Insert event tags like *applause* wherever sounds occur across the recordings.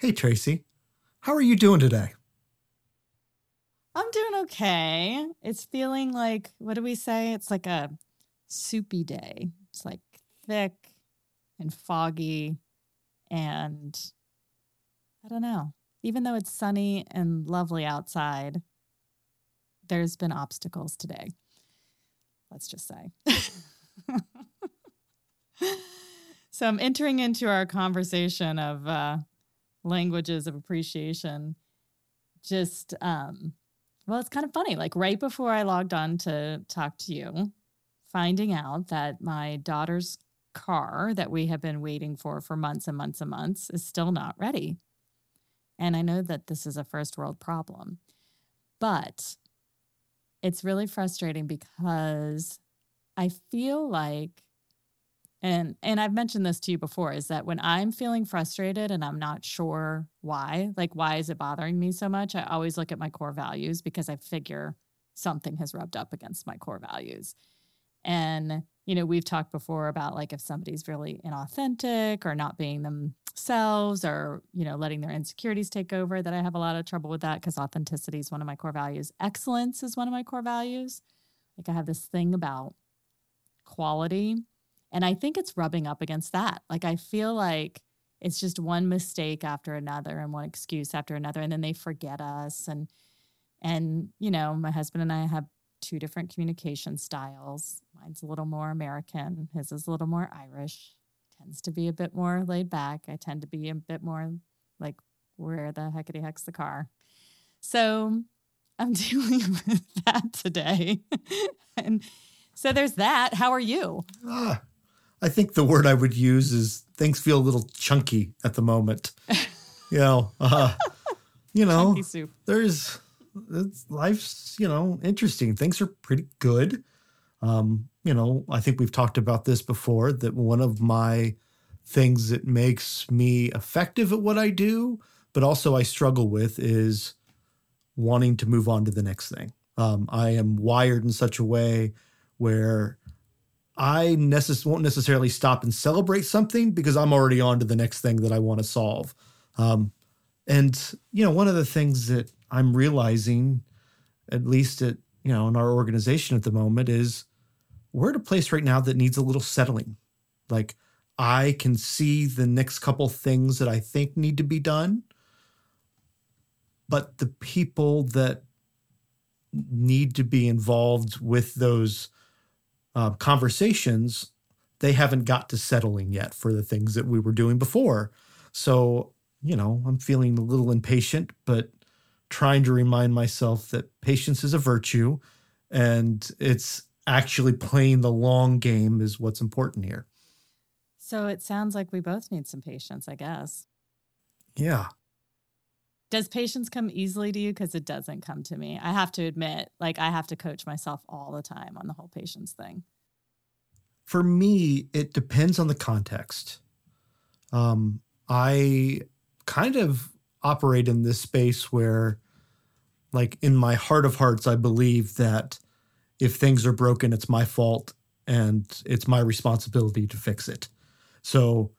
Hey, Tracy. How are you doing today? I'm doing okay. It's feeling like, what do we say? It's like a soupy day. It's like thick and foggy. And I don't know. Even though it's sunny and lovely outside, there's been obstacles today. Let's just say. *laughs* so I'm entering into our conversation of uh, languages of appreciation. Just, um, well, it's kind of funny. Like right before I logged on to talk to you, finding out that my daughter's car that we have been waiting for for months and months and months is still not ready. And I know that this is a first world problem, but it's really frustrating because I feel like and and I've mentioned this to you before is that when I'm feeling frustrated and I'm not sure why, like why is it bothering me so much, I always look at my core values because I figure something has rubbed up against my core values. And you know, we've talked before about like if somebody's really inauthentic or not being themselves or, you know, letting their insecurities take over, that I have a lot of trouble with that because authenticity is one of my core values. Excellence is one of my core values. Like I have this thing about quality. And I think it's rubbing up against that. Like I feel like it's just one mistake after another and one excuse after another. And then they forget us. And and, you know, my husband and I have two different communication styles. Mine's a little more American, his is a little more Irish. Tends to be a bit more laid back. I tend to be a bit more like, where the heckity heck's the car? So I'm *laughs* dealing with that today. *laughs* and so there's that. How are you? Ah, I think the word I would use is things feel a little chunky at the moment. *laughs* you know, uh, you know, there's life's you know interesting. Things are pretty good. Um, you know, I think we've talked about this before. That one of my things that makes me effective at what I do, but also I struggle with is wanting to move on to the next thing. Um, I am wired in such a way where I necess- won't necessarily stop and celebrate something because I'm already on to the next thing that I want to solve. Um, and you know, one of the things that I'm realizing, at least at you know in our organization at the moment, is we're at a place right now that needs a little settling. Like I can see the next couple things that I think need to be done, but the people that need to be involved with those uh, conversations, they haven't got to settling yet for the things that we were doing before. So, you know, I'm feeling a little impatient, but trying to remind myself that patience is a virtue and it's actually playing the long game is what's important here. So it sounds like we both need some patience, I guess. Yeah. Does patience come easily to you? Because it doesn't come to me. I have to admit, like, I have to coach myself all the time on the whole patience thing. For me, it depends on the context. Um, I kind of operate in this space where, like, in my heart of hearts, I believe that if things are broken, it's my fault and it's my responsibility to fix it. So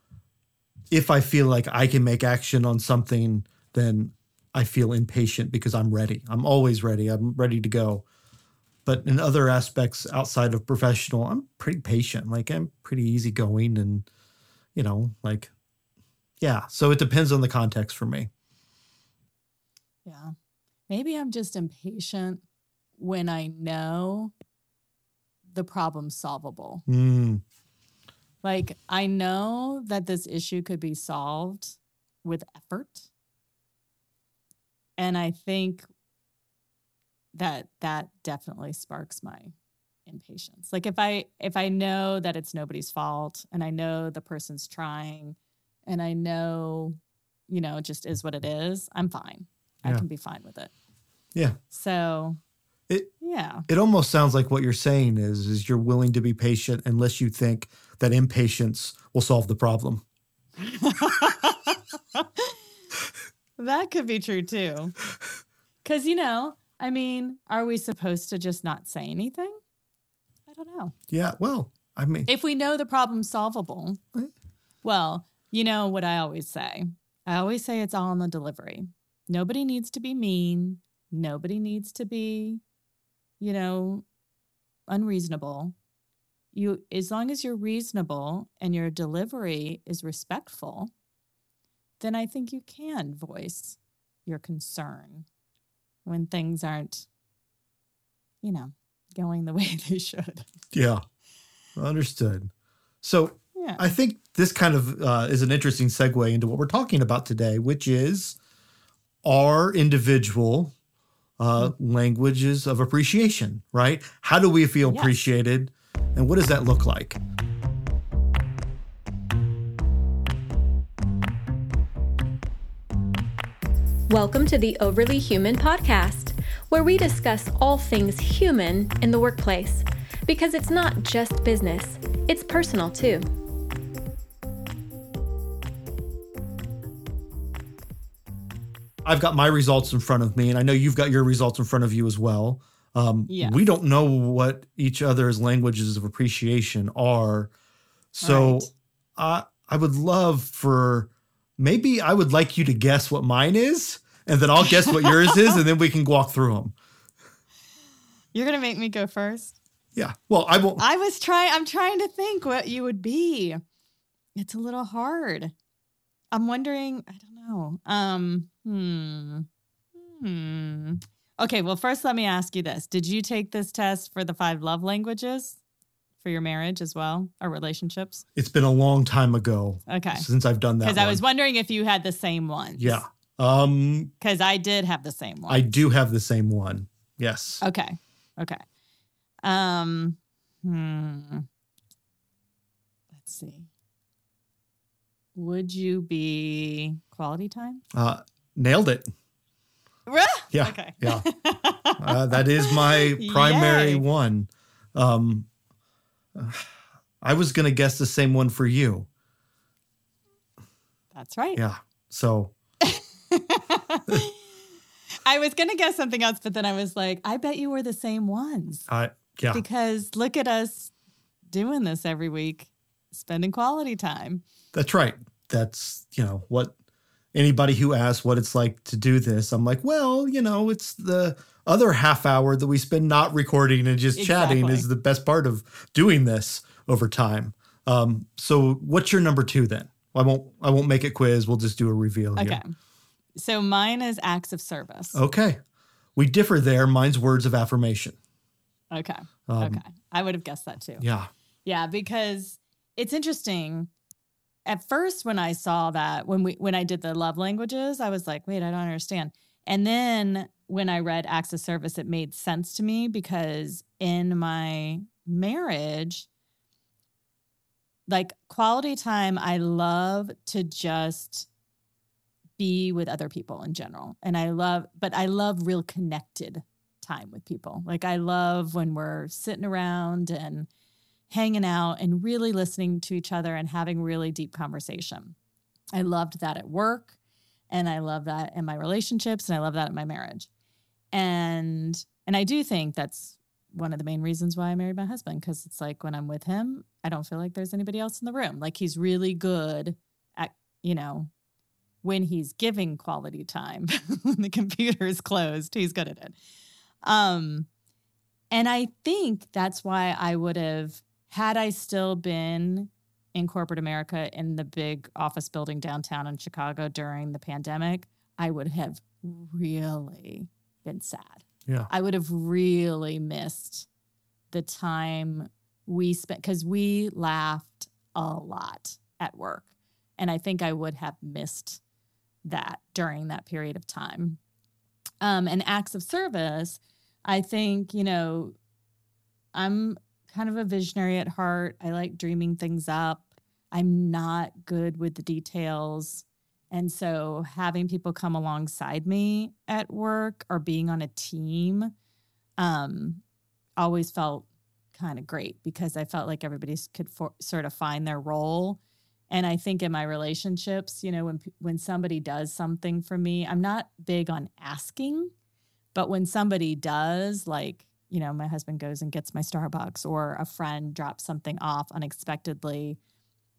if I feel like I can make action on something, then I feel impatient because I'm ready. I'm always ready. I'm ready to go. But in other aspects outside of professional, I'm pretty patient. Like I'm pretty easygoing and, you know, like, yeah. So it depends on the context for me. Yeah. Maybe I'm just impatient when I know the problem's solvable. Mm. Like, I know that this issue could be solved with effort. And I think that that definitely sparks my impatience. Like if I if I know that it's nobody's fault and I know the person's trying and I know, you know, it just is what it is, I'm fine. Yeah. I can be fine with it. Yeah. So it yeah. It almost sounds like what you're saying is is you're willing to be patient unless you think that impatience will solve the problem. *laughs* that could be true too. Cuz you know, I mean, are we supposed to just not say anything? I don't know. Yeah, well, I mean, if we know the problem's solvable, well, you know what I always say I always say it's all in the delivery. Nobody needs to be mean. Nobody needs to be, you know, unreasonable. You as long as you're reasonable and your delivery is respectful, then I think you can voice your concern when things aren't, you know, going the *laughs* way they should. Yeah. Understood. So yeah. I think this kind of uh, is an interesting segue into what we're talking about today, which is our individual uh, mm-hmm. languages of appreciation, right? How do we feel yes. appreciated? And what does that look like? Welcome to the Overly Human podcast, where we discuss all things human in the workplace. Because it's not just business, it's personal too. I've got my results in front of me, and I know you've got your results in front of you as well. Um, yes. We don't know what each other's languages of appreciation are. So right. I, I would love for maybe I would like you to guess what mine is, and then I'll guess what yours is, and then we can walk through them. *laughs* You're to make me go first? Yeah. Well, I won't. I was trying, I'm trying to think what you would be. It's a little hard. I'm wondering, I don't know. Um, hmm. Hmm. Okay, well, first let me ask you this. Did you take this test for the five love languages for your marriage as well, or relationships? It's been a long time ago. Okay. Since I've done that. Because I was wondering if you had the same one. Yeah. Um because I did have the same one. I do have the same one. Yes. Okay. Okay. Um hmm. Let's see would you be quality time? Uh, nailed it. yeah. Okay. Yeah. *laughs* uh, that is my primary Yay. one. Um, I was going to guess the same one for you. That's right. Yeah. So. *laughs* I was going to guess something else, but then I was like, I bet you were the same ones. I, yeah. Because look at us doing this every week, spending quality time. That's right. That's, you know, what anybody who asks what it's like to do this, I'm like, well, you know, it's the other half hour that we spend not recording and just exactly. chatting is the best part of doing this over time. Um, so what's your number two then? I won't I won't make it quiz. We'll just do a reveal here. Okay. So mine is acts of service. Okay. We differ there. Mine's words of affirmation. Okay. Um, okay. I would have guessed that too. Yeah. Yeah, because it's interesting at first when I saw that when we when I did the love languages, I was like, wait, I don't understand. And then when I read acts of service, it made sense to me because in my marriage, like quality time, I love to just be with other people in general. And I love, but I love real connected time with people. Like I love when we're sitting around and hanging out and really listening to each other and having really deep conversation. I loved that at work and I love that in my relationships and I love that in my marriage. And and I do think that's one of the main reasons why I married my husband because it's like when I'm with him, I don't feel like there's anybody else in the room. Like he's really good at, you know, when he's giving quality time *laughs* when the computer is closed, he's good at it. Um and I think that's why I would have had I still been in corporate America in the big office building downtown in Chicago during the pandemic, I would have really been sad. Yeah. I would have really missed the time we spent because we laughed a lot at work. And I think I would have missed that during that period of time. Um, and acts of service, I think, you know, I'm kind of a visionary at heart. I like dreaming things up. I'm not good with the details. And so having people come alongside me at work or being on a team um, always felt kind of great because I felt like everybody could for, sort of find their role. And I think in my relationships, you know, when when somebody does something for me, I'm not big on asking, but when somebody does, like you know, my husband goes and gets my Starbucks or a friend drops something off unexpectedly,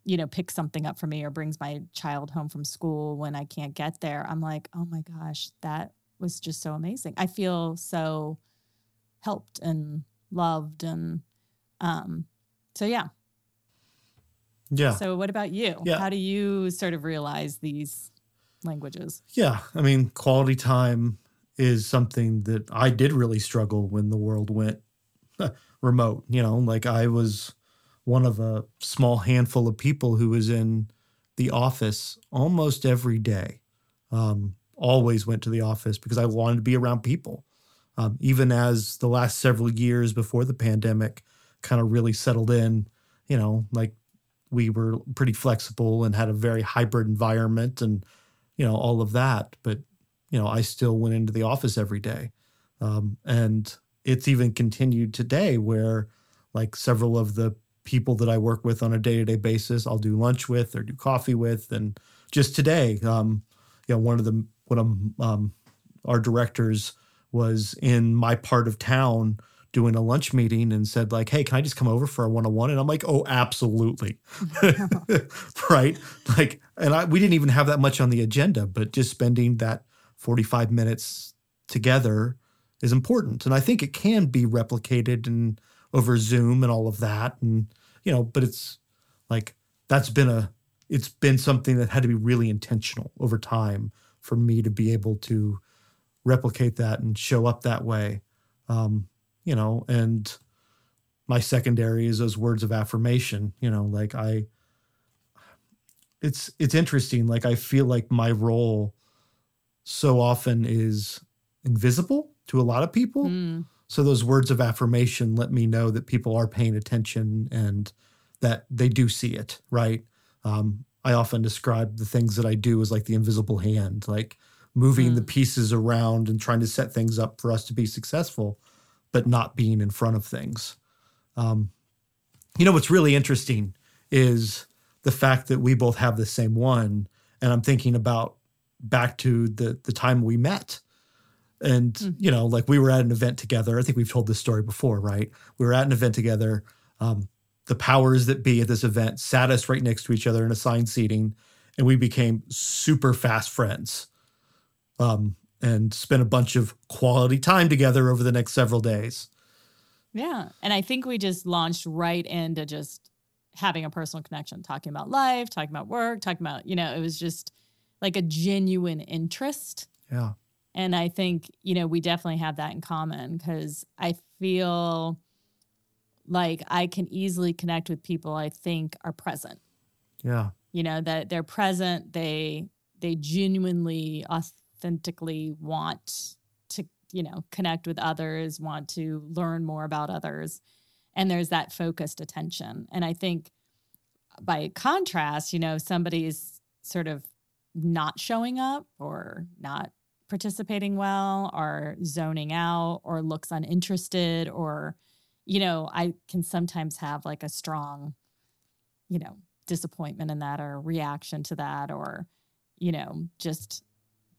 you know, picks something up for me or brings my child home from school when I can't get there, I'm like, oh my gosh, that was just so amazing. I feel so helped and loved and um so yeah. Yeah. So what about you? Yeah. How do you sort of realize these languages? Yeah. I mean, quality time is something that I did really struggle when the world went remote. You know, like I was one of a small handful of people who was in the office almost every day. Um, always went to the office because I wanted to be around people. Um, even as the last several years before the pandemic kind of really settled in, you know, like we were pretty flexible and had a very hybrid environment and, you know, all of that. But, you know, I still went into the office every day. Um, and it's even continued today where like several of the people that I work with on a day to day basis, I'll do lunch with or do coffee with. And just today, um, you know, one of the, one of um, our directors was in my part of town doing a lunch meeting and said like hey can i just come over for a one-on-one and i'm like oh absolutely *laughs* right like and I, we didn't even have that much on the agenda but just spending that 45 minutes together is important and i think it can be replicated and over zoom and all of that and you know but it's like that's been a it's been something that had to be really intentional over time for me to be able to replicate that and show up that way. Um, you know, and my secondary is those words of affirmation, you know, like I it's it's interesting. Like I feel like my role so often is invisible to a lot of people. Mm. So those words of affirmation let me know that people are paying attention and that they do see it, right? Um, I often describe the things that I do as like the invisible hand, like moving mm. the pieces around and trying to set things up for us to be successful, but not being in front of things. Um, you know, what's really interesting is the fact that we both have the same one. And I'm thinking about back to the the time we met. And, mm. you know, like we were at an event together. I think we've told this story before, right? We were at an event together. Um, the powers that be at this event sat us right next to each other in assigned seating, and we became super fast friends um, and spent a bunch of quality time together over the next several days. Yeah. And I think we just launched right into just having a personal connection, talking about life, talking about work, talking about, you know, it was just like a genuine interest. Yeah. And I think, you know, we definitely have that in common because I feel like I can easily connect with people I think are present. Yeah. You know, that they're present, they they genuinely authentically want to, you know, connect with others, want to learn more about others. And there's that focused attention. And I think by contrast, you know, somebody's sort of not showing up or not participating well or zoning out or looks uninterested or you know i can sometimes have like a strong you know disappointment in that or reaction to that or you know just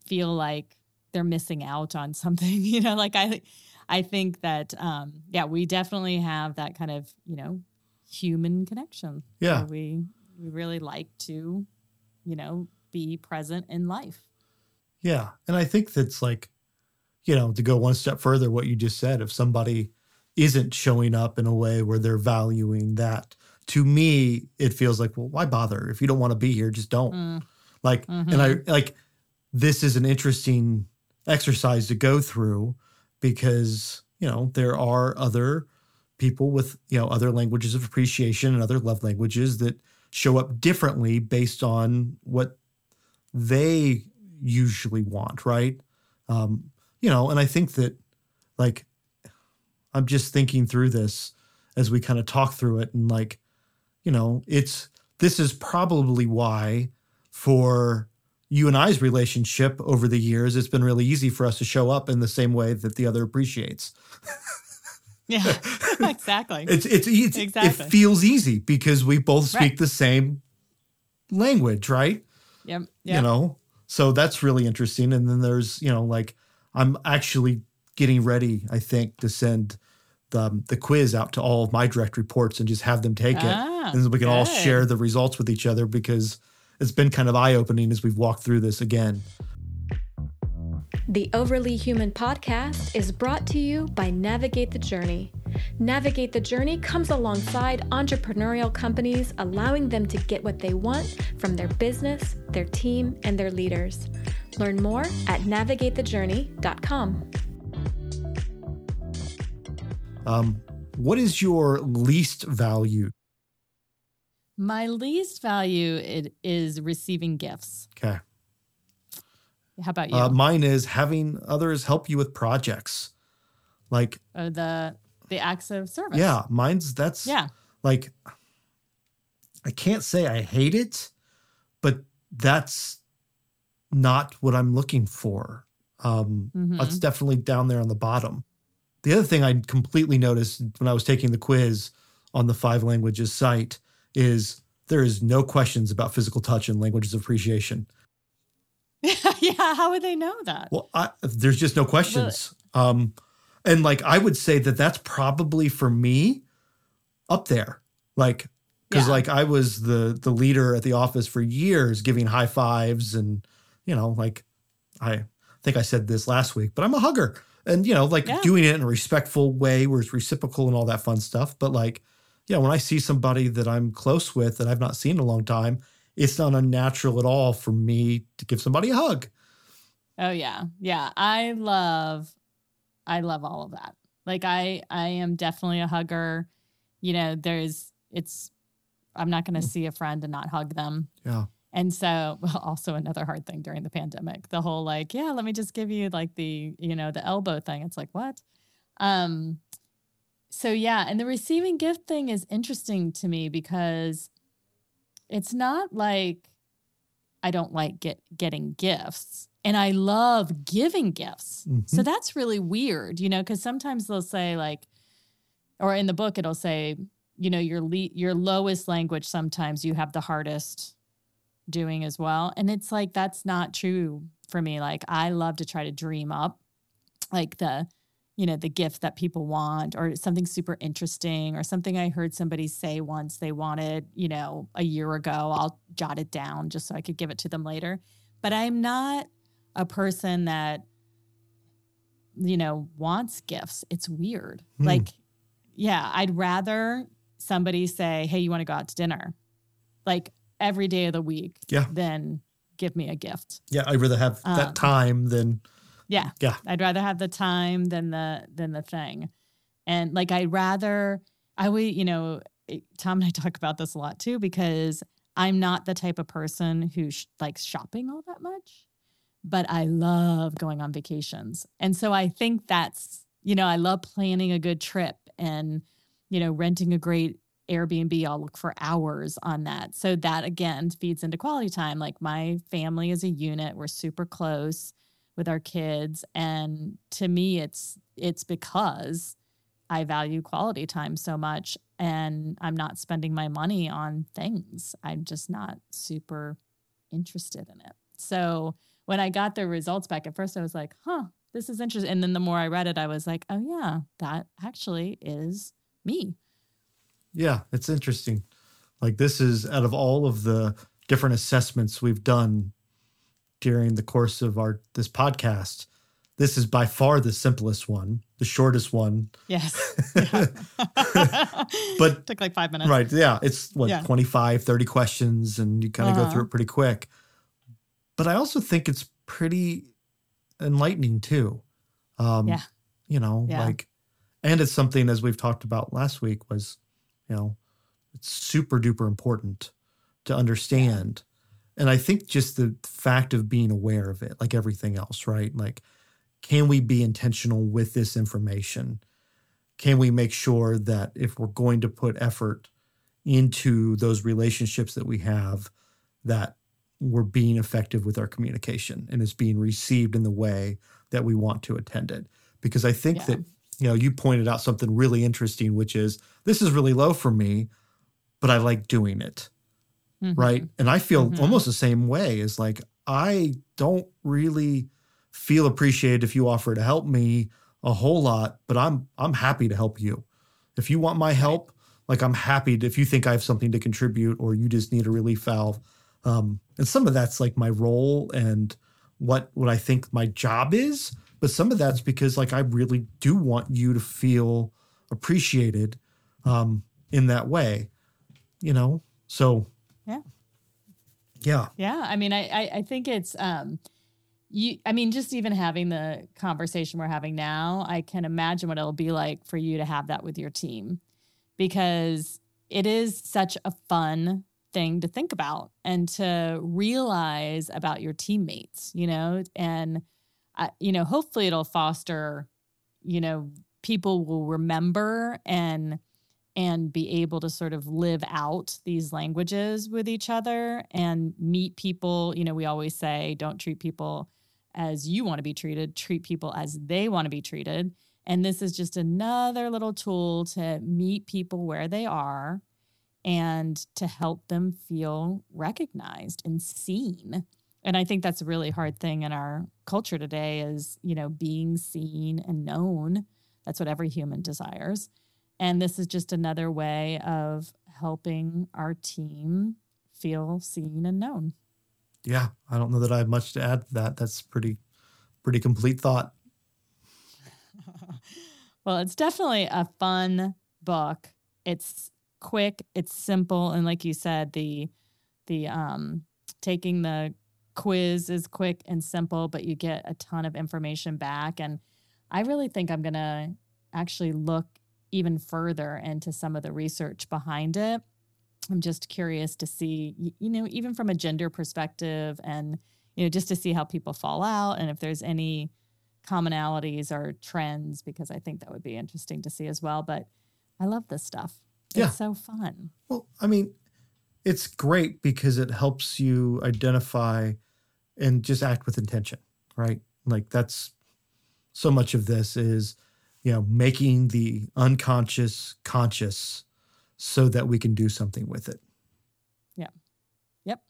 feel like they're missing out on *laughs* something you know like i i think that um yeah we definitely have that kind of you know human connection. Yeah. We we really like to you know be present in life yeah and i think that's like you know to go one step further what you just said if somebody isn't showing up in a way where they're valuing that to me it feels like well why bother if you don't want to be here just don't mm. like mm-hmm. and i like this is an interesting exercise to go through because you know there are other people with you know other languages of appreciation and other love languages that show up differently based on what they usually want right um you know and i think that like i'm just thinking through this as we kind of talk through it and like you know it's this is probably why for you and I's relationship over the years, it's been really easy for us to show up in the same way that the other appreciates. yeah, *laughs* exactly. It's, it's, it's exactly. it feels easy because we both speak right. the same language, right? Yep, yep. You know, so that's really interesting. And then there's, you know, like I'm actually getting ready, I think, to send the, the quiz out to all of my direct reports and just have them take it. Ah, and we can good. all share the results with each other because it's been kind of eye opening as we've walked through this again. The Overly Human podcast is brought to you by Navigate the Journey. Navigate the Journey comes alongside entrepreneurial companies, allowing them to get what they want from their business, their team, and their leaders. Learn more at navigatethejourney.com. Um, what is your least value? My least value it is receiving gifts. Okay. How about you? Uh, mine is having others help you with projects. Like, or the the acts of service. yeah, mine's that's Yeah. like, I can't say I hate it, but that's not what I'm looking for. Um, Mhm. It's definitely down there on the bottom. The other thing I completely noticed when I was taking the quiz on the five languages site is there is no questions about physical touch and languages of appreciation. *laughs* yeah. How would they know that? Well, I, there's just no questions. Um, and like I would say that that's probably for me up there, like because Yeah. like I was the the leader at the office for years, giving high fives and you know like I think I said this last week, but I'm a hugger and you know like Yeah. doing it in a respectful way where it's reciprocal and all that fun stuff. But like yeah, when I see somebody that I'm close with that I've not seen in a long time, it's not unnatural at all for me to give somebody a hug. Oh yeah. Yeah. I love I love all of that. Like I I am definitely a hugger. You know, there's it's I'm not going to see a friend and not hug them. Yeah. And so *laughs* well, also another hard thing during the pandemic, the whole like, yeah, let me just give you like the, you know, the elbow thing. It's like, what? Um so yeah, and the receiving gift thing is interesting to me because it's not like I don't like get getting gifts and I love giving gifts. So Mhm. that's really weird, you know, cuz sometimes they'll say like or in the book it'll say, you know, your le- your lowest language sometimes you have the hardest doing as well. And it's like that's not true for me. Like I love to try to dream up like the you know the gift that people want or something super interesting or something i heard somebody say once they wanted you know a year ago i'll jot it down just so i could give it to them later but i'm not a person that you know wants gifts it's weird Hmm. like yeah i'd rather somebody say hey you want to go out to dinner like every day of the week Yeah. than give me a gift Yeah, I'd rather have Um, that time than yeah. Yeah. I'd rather have the time than the than the thing. And like I'd rather I would, you know, Tom and I *laughs* talk about this a lot too because I'm not the type of person who sh- likes shopping all that much, but I love going on vacations. And so I think that's, you know, I love planning a good trip and you know, renting a great Airbnb, I'll look for hours on that. So that again feeds into quality time. Like my family is a unit, we're super close with our kids and to me it's it's because I value quality time so much and I'm not spending my money on things. I'm just not super interested in it. So when I got the results back at first I was like, "Huh, this is interesting." And then the more I read it I was like, "Oh yeah, that actually is me." yeah, it's interesting. Like this is out of all of the different assessments we've done during the course of our this podcast, this is by far the simplest one, the shortest one. Yes. *laughs* Yeah. But- *laughs* took like 5 minutes. Right. Yeah. It's what, Yeah. 25, 30 questions, and you kind of go Uh-huh. through it pretty quick. But I also think it's pretty enlightening too. Um, Yeah. You know, Yeah. like, and it's something as we've talked about last week was, you know, it's super duper important to understand. And I think just the fact of being aware of it, like everything else, right? Like, can we be intentional with this information? Can we make sure that if we're going to put effort into those relationships that we have, that we're being effective with our communication and it's being received in the way that we want to attend it? Because I think Yeah. that, you know, you pointed out something really interesting, which is this is really low for me, but I like doing it Mhm. right? And I feel Mhm. almost the same way. Is like I don't really feel appreciated if you offer to help me a whole lot, but I'm I'm happy to help you. If you want my help, like I'm happy to, if you think I have something to contribute or you just need a relief valve. Um, and some of that's like my role and what what I think my job is, but some of that's because like I really do want you to feel appreciated um, in that way, you know. So yeah, yeah, yeah. I mean, I I, I think it's um, you. I mean, just even having the conversation we're having now, I can imagine what it'll be like for you to have that with your team, because it is such a fun thing to think about and to realize about your teammates, you know, and uh, you know, hopefully it'll foster, you know, people will remember and and be able to sort of live out these languages with each other and meet people. You know, we always say don't treat people as you want to be treated, treat people as they want to be treated. And this is just another little tool to meet people where they are and to help them feel recognized and seen. And I think that's a really hard thing in our culture today is, you know, being seen and known. That's what every human desires. And this is just another way of helping our team feel seen and known. Yeah, I don't know that I have much to add to that. That's pretty pretty complete thought. *laughs* well, it's definitely a fun book. It's quick, it's simple, and like you said, the the um taking the quiz is quick and simple, but you get a ton of information back. And I really think I'm gonna actually look even further into some of the research behind it. I'm just curious to see, you know, even from a gender perspective and, you know, just to see how people fall out and if there's any commonalities or trends, because I think that would be interesting to see as well. But I love this stuff. Yeah. It's so fun. Well, I mean, it's great because it helps you identify and just act with intention, right? Like that's so much of this is, you know, making the unconscious conscious so that we can do something with it. Yeah. Yep.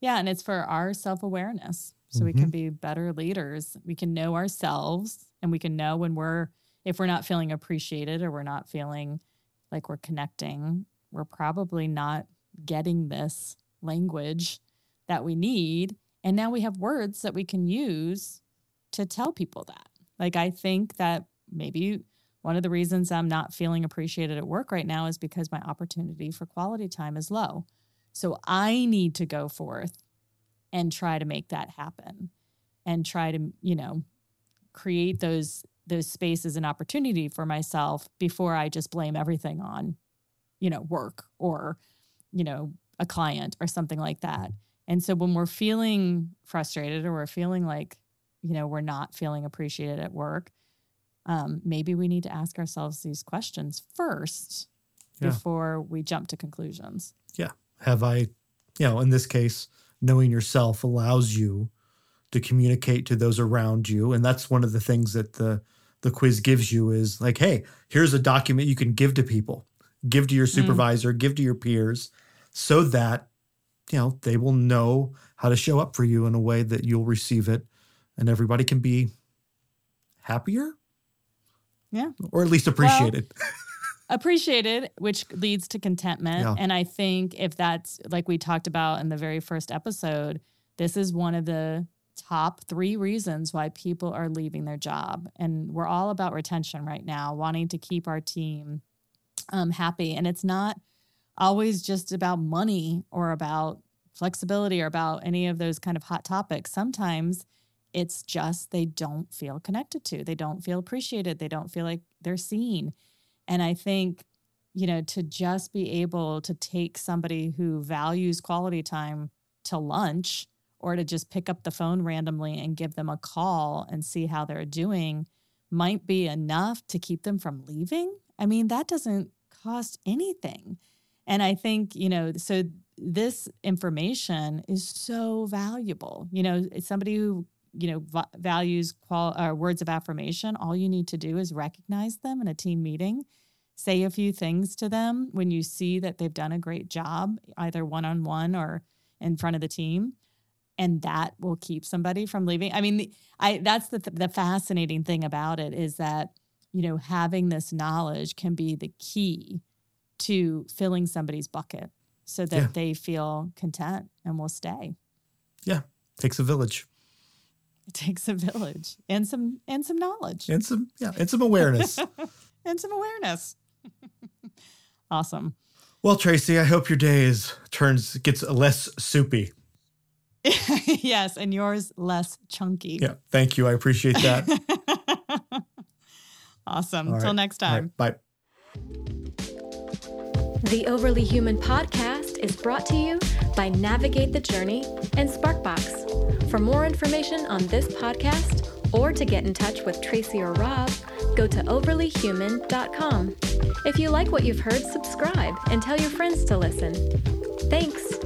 Yeah. And it's for our self awareness. So mm-hmm. we can mm-hmm. be better leaders. We can know ourselves and we can know when we're, if we're not feeling appreciated or we're not feeling like we're connecting, we're probably not getting this language that we need. And now we have words that we can use to tell people that. Like, I think that maybe one of the reasons I'm not feeling appreciated at work right now is because my opportunity for quality time is low. So I need to go forth and try to make that happen and try to, you know, create those those spaces and opportunity for myself before I just blame everything on, you know, work or, you know, a client or something like that. And so when we're feeling frustrated or we're feeling like, you know, we're not feeling appreciated at work, um, maybe we need to ask ourselves these questions first yeah. before we jump to conclusions. Yeah. Have I, you know, in this case, knowing yourself allows you to communicate to those around you. And that's one of the things that the the quiz gives you is like, hey, here's a document you can give to people, give to your mm. supervisor, mm. give to your peers, so that you know they will know how to show up for you in a way that you'll receive it and everybody can be happier yeah. Or at least appreciated. Well, appreciated, which leads to contentment. Yeah. And I think if that's like we talked about in the very first episode, this is one of the top three reasons why people are leaving their job. And we're all about retention right now, wanting to keep our team um, happy. And it's not always just about money or about flexibility or about any of those kind of hot topics. Sometimes it's just they don't feel connected to, they don't feel appreciated, they don't feel like they're seen. And I think, you know, to just be able to take somebody who values quality time to lunch or to just pick up the phone randomly and give them a call and see how they're doing might be enough to keep them from leaving. I mean, that doesn't cost anything. And I think, you know, so this information is so valuable. You know, somebody who you know v- values qual uh, words of affirmation all you need to do is recognize them in a team meeting say a few things to them when you see that they've done a great job either one-on-one or in front of the team and that will keep somebody from leaving. I mean, I that's the the fascinating thing about it is that you know having this knowledge can be the key to filling somebody's bucket so that yeah. they feel content and will stay. Yeah, takes a village. It takes a village and some and some knowledge and some yeah and some awareness *laughs* and some awareness. *laughs* awesome. Well, Tracy, I hope your day is turns gets less soupy. *laughs* yes, and yours less chunky. Yeah, thank you. I appreciate that. *laughs* awesome. Until right. next time. Right. Bye. The Overly Human podcast is brought to you by Navigate the Journey and Sparkbox. For more information on this podcast or to get in touch with Tracy or Rob, go to overlyhuman.com. If you like what you've heard, subscribe and tell your friends to listen. Thanks.